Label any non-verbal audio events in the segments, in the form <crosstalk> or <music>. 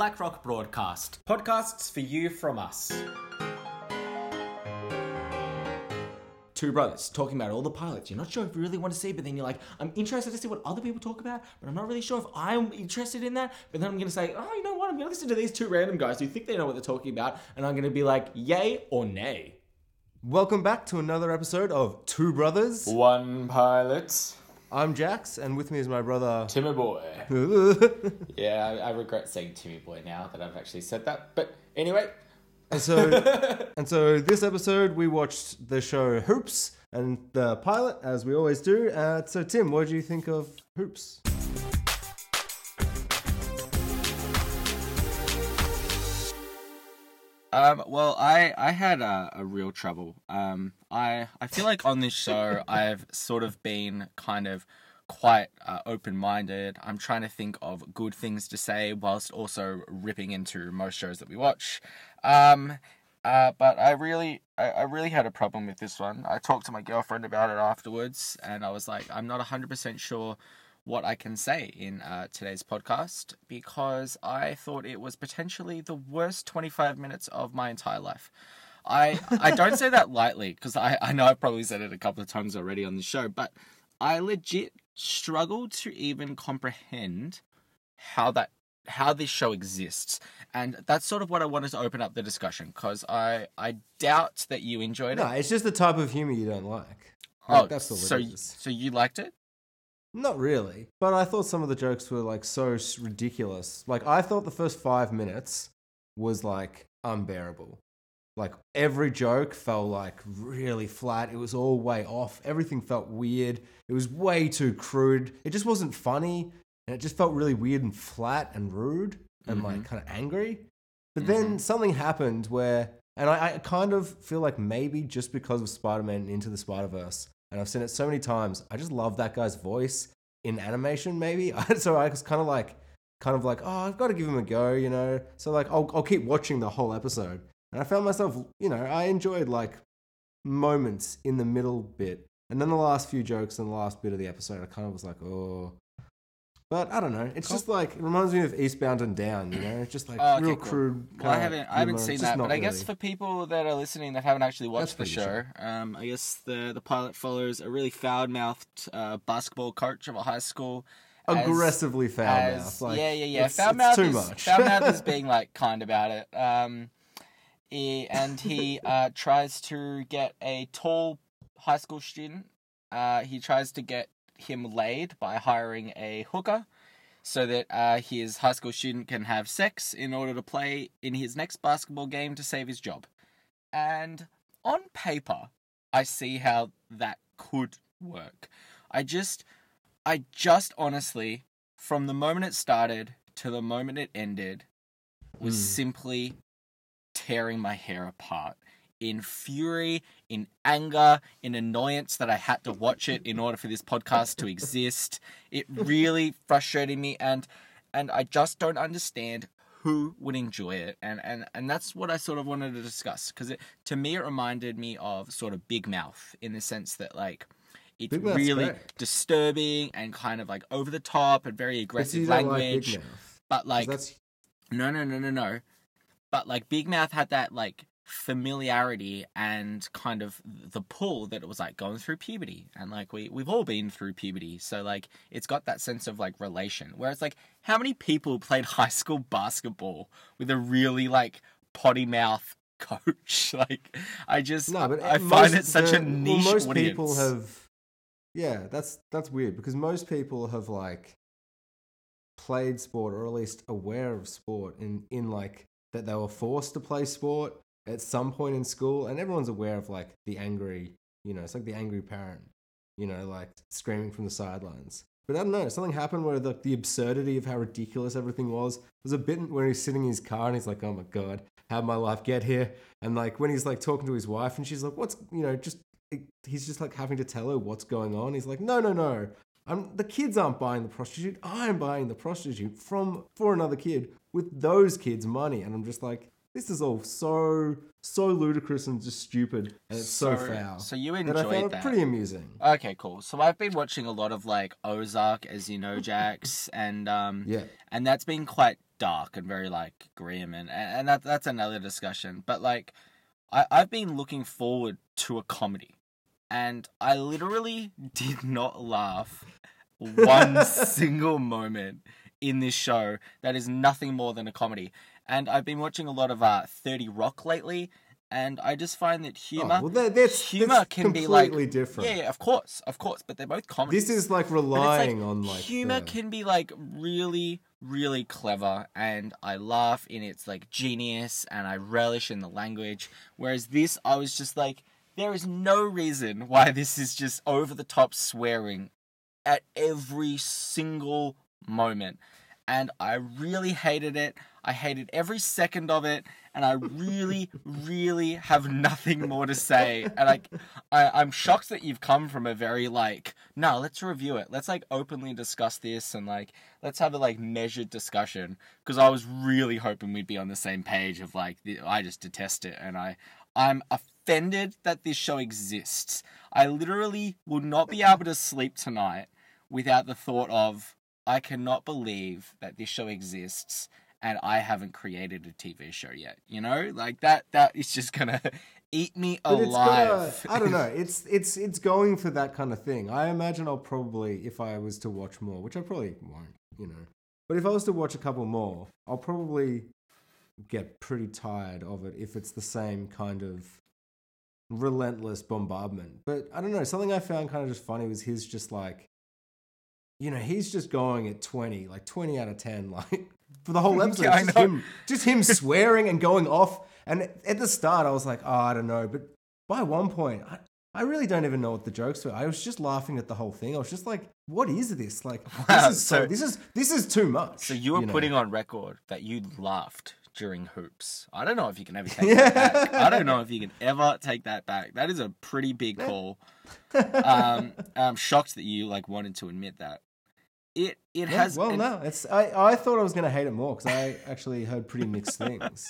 Blackrock Broadcast. Podcasts for you from us. Two brothers talking about all the pilots. You're not sure if you really want to see, but then you're like, I'm interested to see what other people talk about, but I'm not really sure if I'm interested in that. But then I'm going to say, oh, you know what? I'm going to listen to these two random guys who think they know what they're talking about, and I'm going to be like, yay or nay. Welcome back to another episode of Two Brothers. One pilot. I'm Jax, and with me is my brother. Timmy boy. <laughs> Yeah, I, I regret saying Timmy boy now that I've actually said that. But anyway, and so, <laughs> and so this episode we watched the show Hoops and the pilot, as we always do. Uh, so Tim, what do you think of Hoops? Um, well, I I had a, a real trouble. Um, I I feel like on this show <laughs> I've sort of been kind of quite uh, open minded. I'm trying to think of good things to say whilst also ripping into most shows that we watch. Um, uh, but I really I, I really had a problem with this one. I talked to my girlfriend about it afterwards, and I was like, I'm not 100% sure what I can say in uh, today's podcast because I thought it was potentially the worst 25 minutes of my entire life. I I don't say that lightly because I, I know I've probably said it a couple of times already on the show, but I legit struggle to even comprehend how that how this show exists. And that's sort of what I wanted to open up the discussion because I I doubt that you enjoyed No, it. No it's just the type of humor you don't like. Oh, Like, that's all so so you liked it? Not really, but I thought some of the jokes were like so s- ridiculous. Like I thought the first five minutes was like unbearable. Like every joke felt like really flat. It was all way off. Everything felt weird. It was way too crude. It just wasn't funny, and it just felt really weird and flat and rude and like mm-hmm. kind of angry. But then mm-hmm. something happened where, and I, I kind of feel like maybe just because of Spider Man Into the Spider Verse, and I've seen it so many times, I just love that guy's voice in animation. Maybe <laughs> so I was kind of like, kind of like, oh, I've got to give him a go, you know. So like, I'll I'll keep watching the whole episode, and I found myself, you know, I enjoyed like moments in the middle bit, and then the last few jokes in the last bit of the episode, I kind of was like, oh. But I don't know. It's just like it reminds me of Eastbound and Down. You know, it's just like Oh, okay, real cool. crude. Well, I haven't I haven't seen that, but I guess for people that are listening that haven't actually watched the pretty show, sure. um, I guess the the pilot follows a really foul mouthed uh, basketball coach of a high school. as- aggressively foul as- mouth. Like, yeah, yeah, yeah. It's, foul mouth too is much. foul mouth is <laughs> being like kind about it. Um, he, and he uh, tries to get a tall high school student. Uh, he tries to get him laid by hiring a hooker, so that uh, his high school student can have sex in order to play in his next basketball game to save his job. And on paper, I see how that could work. I just, I just honestly, from the moment it started to the moment it ended, was Mm. simply tearing my hair apart. In fury, in anger, in annoyance that I had to watch it in order for this podcast to exist. It really frustrated me and and I just don't understand who would enjoy it and and and that's what I sort of wanted to discuss because it to me it reminded me of sort of Big Mouth in the sense that like it's really disturbing and kind of like over the top and very aggressive you don't like Big language Mouth, but like that's no, no, no, no, no. But like Big Mouth had that like familiarity and kind of the pull that it was like going through puberty. And like we we've all been through puberty. So like it's got that sense of like relation. Whereas like how many people <laughs> played high school basketball with a really like potty mouth coach? <laughs> Like i just no, but i eh, most- find it such the- a niche Well, most audience. people have. Yeah, that's that's weird because most people have like played sport or at least aware of sport in in like that they were forced to play sport at some point in school, and everyone's aware of like the angry, you know, it's like the angry parent, you know, like screaming from the sidelines. But I don't know, something happened where the, the absurdity of how ridiculous everything was was a bit where he's sitting in his car and he's like, oh my god, how'd my life get here? And like when he's like talking to his wife and she's like, what's, you know, just, he's just like having to tell her what's going on. He's like, no, no, no. I'm, the kids aren't buying the prostitute. I'm buying the prostitute from for another kid with those kids' money. And I'm just like, this is all so so ludicrous and just stupid, and it's so, foul. So you that I enjoyed found that. it pretty amusing. Okay, cool. So I've been watching a lot of like Ozark, as you know, Jax, and um, Yeah. and that's been quite dark and very like grim, and and that that's another discussion. But like, I I've been looking forward to a comedy, and I literally <laughs> did not laugh one <laughs> single moment in this show that is nothing more than a comedy. And I've been watching a lot of uh, Thirty Rock lately, and I just find that humor, Oh, well, that- that's- humor that's can be like completely different. Yeah, yeah, of course, of course, but they're both comedy. This is like relying on like humor the- can be like really, really clever, and I laugh in its like genius, and I relish in the language. Whereas this, I was just like, there is no reason why this is just over the top swearing at every single moment. And I really hated it. I hated every second of it, and I really, really have nothing more to say. And like, I, I'm shocked that you've come from a very like, no, let's review it. Let's like openly discuss this, and like, let's have a like measured discussion. Because I was really hoping we'd be on the same page of like, the, I just detest it, and I, I'm offended that this show exists. I literally will not be able to sleep tonight without the thought of I cannot believe that this show exists and I haven't created a TV show yet. You know, like that. That is just gonna <laughs> eat me But it's gonna, alive. I don't know. <laughs> It's it's it's going for that kind of thing. I imagine I'll probably, if I was to watch more, which I probably won't, you know. But if I was to watch a couple more, I'll probably get pretty tired of it if it's the same kind of relentless bombardment. But I don't know. Something I found kind of just funny was his just like, you know, he's just going at twenty, like twenty out of ten, <laughs> like for the whole <laughs> episode. Yeah, just him, just him swearing and going off. And at the start, I was like, oh, I don't know. But by one point, I, I really don't even know what the jokes were. I was just laughing at the whole thing. I was just like, what is this? Like, Wow, this is so, so- this is this is too much. so you were know? putting on record that you laughed during hoops. I don't know if you can ever take that back. I don't know if you can ever take that back. That is a pretty big call. Um, I'm shocked that you like wanted to admit that. It it Yeah, has well, an- no, it's I, I thought I was gonna hate it more because I actually heard pretty mixed <laughs> things.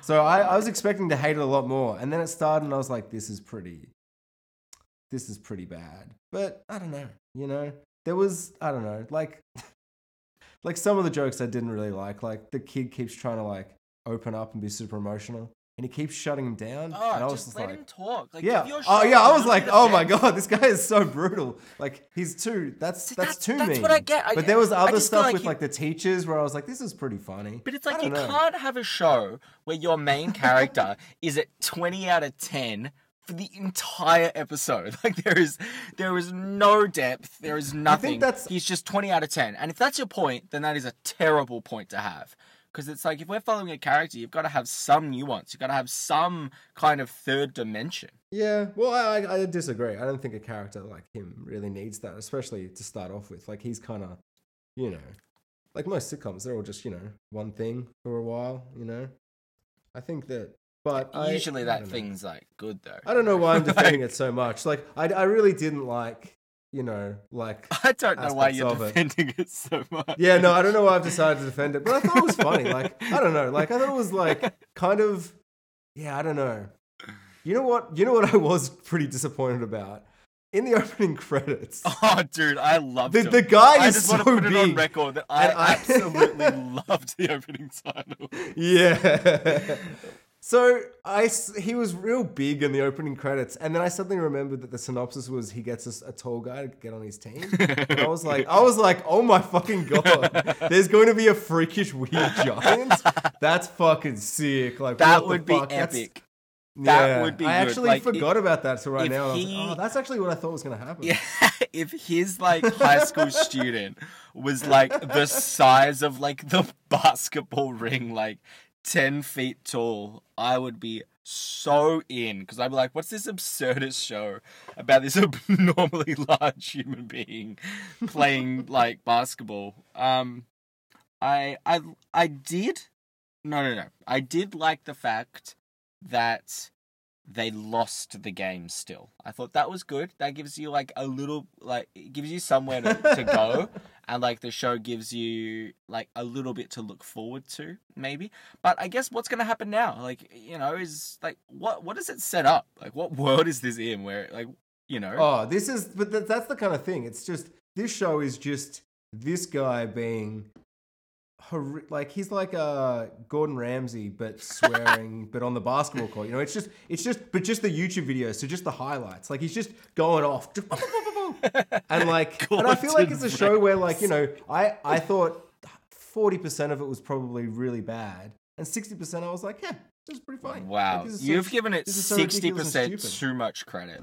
So I, I was expecting to hate it a lot more, and then it started, and I was like, this is pretty, this is pretty bad. But I don't know, you know, there was I don't know, like, <laughs> like some of the jokes I didn't really like. Like the kid keeps trying to like open up and be super emotional, and he keeps shutting him down. Oh, and I was just let like, him talk. Like, yeah. Oh yeah. I was like, oh my god, this guy is so brutal. Like he's too. That's See, that's, that's- too that's mean. what I get. I but there was other stuff like with you- like the teachers where I was like, this is pretty funny. But it's like you know. can't have a show where your main character is at 20 out of 10 for the entire episode. <laughs> Like there is there is no depth, there is nothing. that's- He's just 20 out of 10. And if that's your point, then that is a terrible point to have. Because it's like if we're following a character, you've got to have some nuance. You've got to have some kind of third dimension. Yeah. Well, I, I I disagree. I don't think a character like him really needs that, especially to start off with. Like he's kind of, you know, like most sitcoms, they're all just you know one thing for a while. You know, I think that. But Usually I that know. thing's like good though. I don't know why I'm <laughs> Like- defending it so much. Like I, I really didn't like, you know, like <laughs> I don't know why you're of it. defending it. so much. yeah, no, I don't know why I've decided to defend it, but I thought it was funny. Like, I don't know. Like, I thought it was like kind of, yeah, I don't know. You know what? You know what I was pretty disappointed about in the opening credits. <laughs> Oh, dude, I loved The- the guy I is just want so to put it on big. record that I, I- absolutely <laughs> loved the opening title. Yeah. So I, he was real big in the opening credits, and then I suddenly remembered that the synopsis was he gets a, a tall guy to get on his team. <laughs> And I was like, I was like, oh my fucking god, there's going to be a freakish weird giant. That's fucking sick. Like That would be fuck? That's- epic. That yeah. would be I good. actually Like, forgot about that till right now. and I was he- like, oh, that's actually what I thought was going to happen. Yeah, <laughs> if his like high school student was like the size of like the basketball ring, like ten feet tall, I would be so in because I'd be like, "What's this absurdist show about this <laughs> abnormally large human being playing like basketball?" Um, I I I did, no no no, I did like the fact that they lost the game still. I thought that was good. That gives you like a little like it gives you somewhere to, to go <laughs> and like the show gives you like a little bit to look forward to, maybe. But I guess what's gonna happen now, like you know, is like what what does it set up? Like what world is this in? Where like you know, Oh, this is, but th- that's the kind of thing. It's just this show is just this guy being, horri- like he's like uh Gordon Ramsay, but <laughs> swearing, but on the basketball court. You know, it's just, it's just, but just the YouTube videos, so just the highlights. Like he's just going off, <laughs> and like, <laughs> and I feel like it's a show where, like, you know, I I thought forty percent of it was probably really bad, and sixty percent I was like, yeah, this is pretty funny. wow, Like, so- you've given it is so sixty percent too much credit.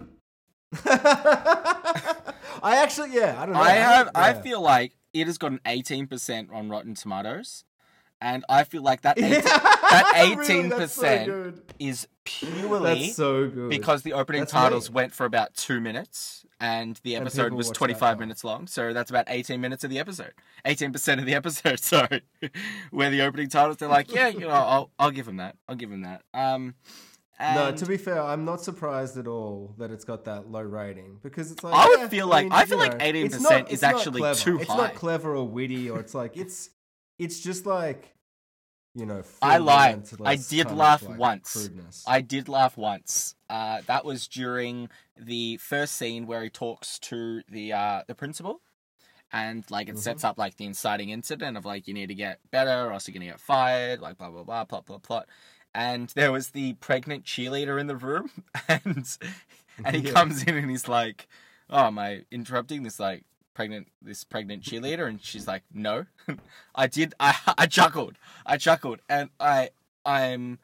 <laughs> I actually, yeah, I don't know. I have. I feel like it has got an eighteen percent on Rotten Tomatoes, and I feel like that 18, that eighteen percent is purely That's so good. because the opening That's titles me. went for about two minutes, and the episode people was twenty five minutes long. So that's about eighteen minutes of the episode. Eighteen percent of the episode. <laughs> Sorry, where the opening titles they're like, yeah, you know, I'll I'll give him that. I'll give him that. Um, no, to be fair, I'm not surprised at all that it's got that low rating because it's like I would yeah, feel like- I feel you like 18% it's not- is it's actually too It's high. not clever or witty, or it's like it's it's just like you know. I lied. I did laugh like, once. crudeness. I did laugh once. Uh, that was during the first scene where he talks to the uh, the principal, and like it Mm-hmm. sets up like the inciting incident of like you need to get better or else you're gonna get fired. Like blah blah blah plot plot plot. And there was the pregnant cheerleader in the room, <laughs> and and he <laughs> Yeah. comes in and he's like, "Oh, am I interrupting this like pregnant this pregnant cheerleader?" And she's like, "No." <laughs> I did. I <laughs> I chuckled. I chuckled, and I I'm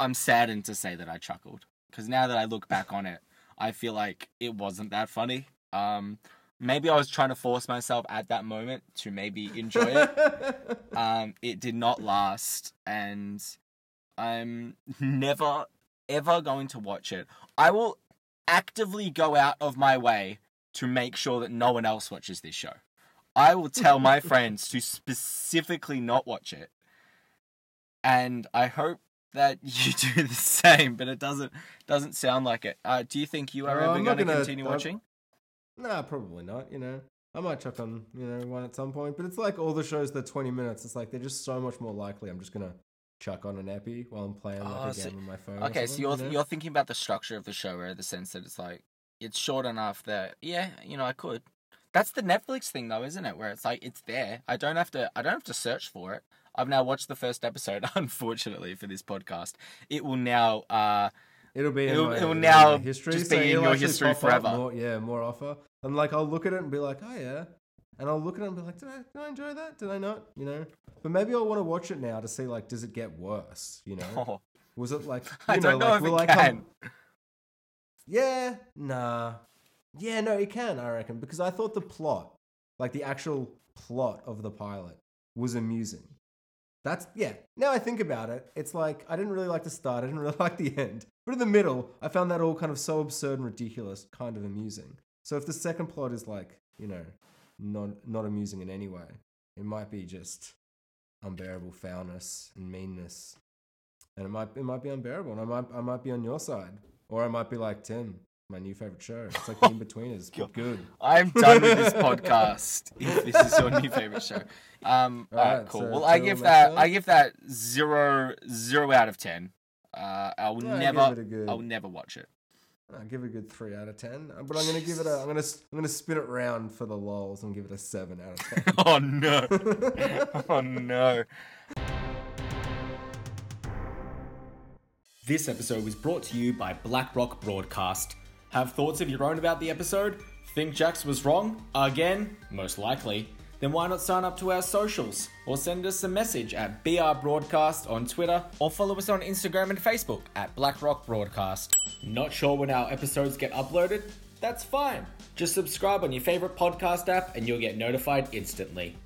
I'm saddened to say that I chuckled because now that I look back on it, I feel like it wasn't that funny. Um, maybe I was trying to force myself at that moment to maybe enjoy it. <laughs> um, it did not last, and I'm never ever going to watch it. I will actively go out of my way to make sure that no one else watches this show. I will tell my <laughs> friends to specifically not watch it. And I hope that <laughs> you do the same, but it doesn't doesn't sound like it. Uh, do you think you are No, ever going to continue I'm- watching? Nah, probably not. You know, I might chuck on you know one at some point, but it's like all the shows that 20 minutes. It's like they're just so much more likely. I'm just gonna chuck on an epi while I'm playing like Oh, a so- game on my phone. Okay, so you're you know? you're thinking about the structure of the show, right? The sense that it's like it's short enough that yeah, you know, I could. That's the Netflix thing, though, isn't it? Where it's like it's there. I don't have to. I don't have to search for it. I've now watched the first episode. <laughs> Unfortunately for this podcast, it will now. uh It'll be It'll- my, it'll in now history. just so be in your history forever. More, yeah, more offer. And like I'll look at it and be like, oh yeah, and I'll look at it and be like, did I, did I enjoy that? Did I not? You know. But maybe I'll want to watch it now to see like, does it get worse? You know. Oh, <laughs> Was it like? You I don't know like, if it I come- can. Yeah, nah. Yeah, no, it can, I reckon, because I thought the plot, like the actual plot of the pilot, was amusing. That's, yeah. Now I think about it, it's like I didn't really like the start, I didn't <laughs> really like the end. But in the middle, I found that all kind of so absurd and ridiculous, kind of amusing. So if the second plot is like, you know, not, not amusing in any way, it might be just unbearable foulness and meanness. And it might, it might be unbearable, and I might, I might be on your side. Or I might be like Tim, my new favorite show. It's like the Inbetweeners, but good. I'm done with this <laughs> podcast. If this is your new favorite show, um, all right, Alright, cool. so well, I give that Maxwell? I give that zero zero out of ten. Uh, I will Yeah, never, good- I will never watch it. I'll give it a good three out of ten. uh, But I'm gonna give it a. I'm gonna. I'm gonna spin it round for the lols and give it a seven out of ten. <laughs> Oh no! <laughs> oh no! This episode was brought to you by BlackRock Broadcast. Have thoughts of your own about the episode? Think Jax was wrong? Again? Most likely. Then why not sign up to our socials or send us a message at BR Broadcast on Twitter or follow us on Instagram and Facebook at BlackRock Broadcast. Not sure when our episodes get uploaded? That's fine. Just subscribe on your favorite podcast app and you'll get notified instantly.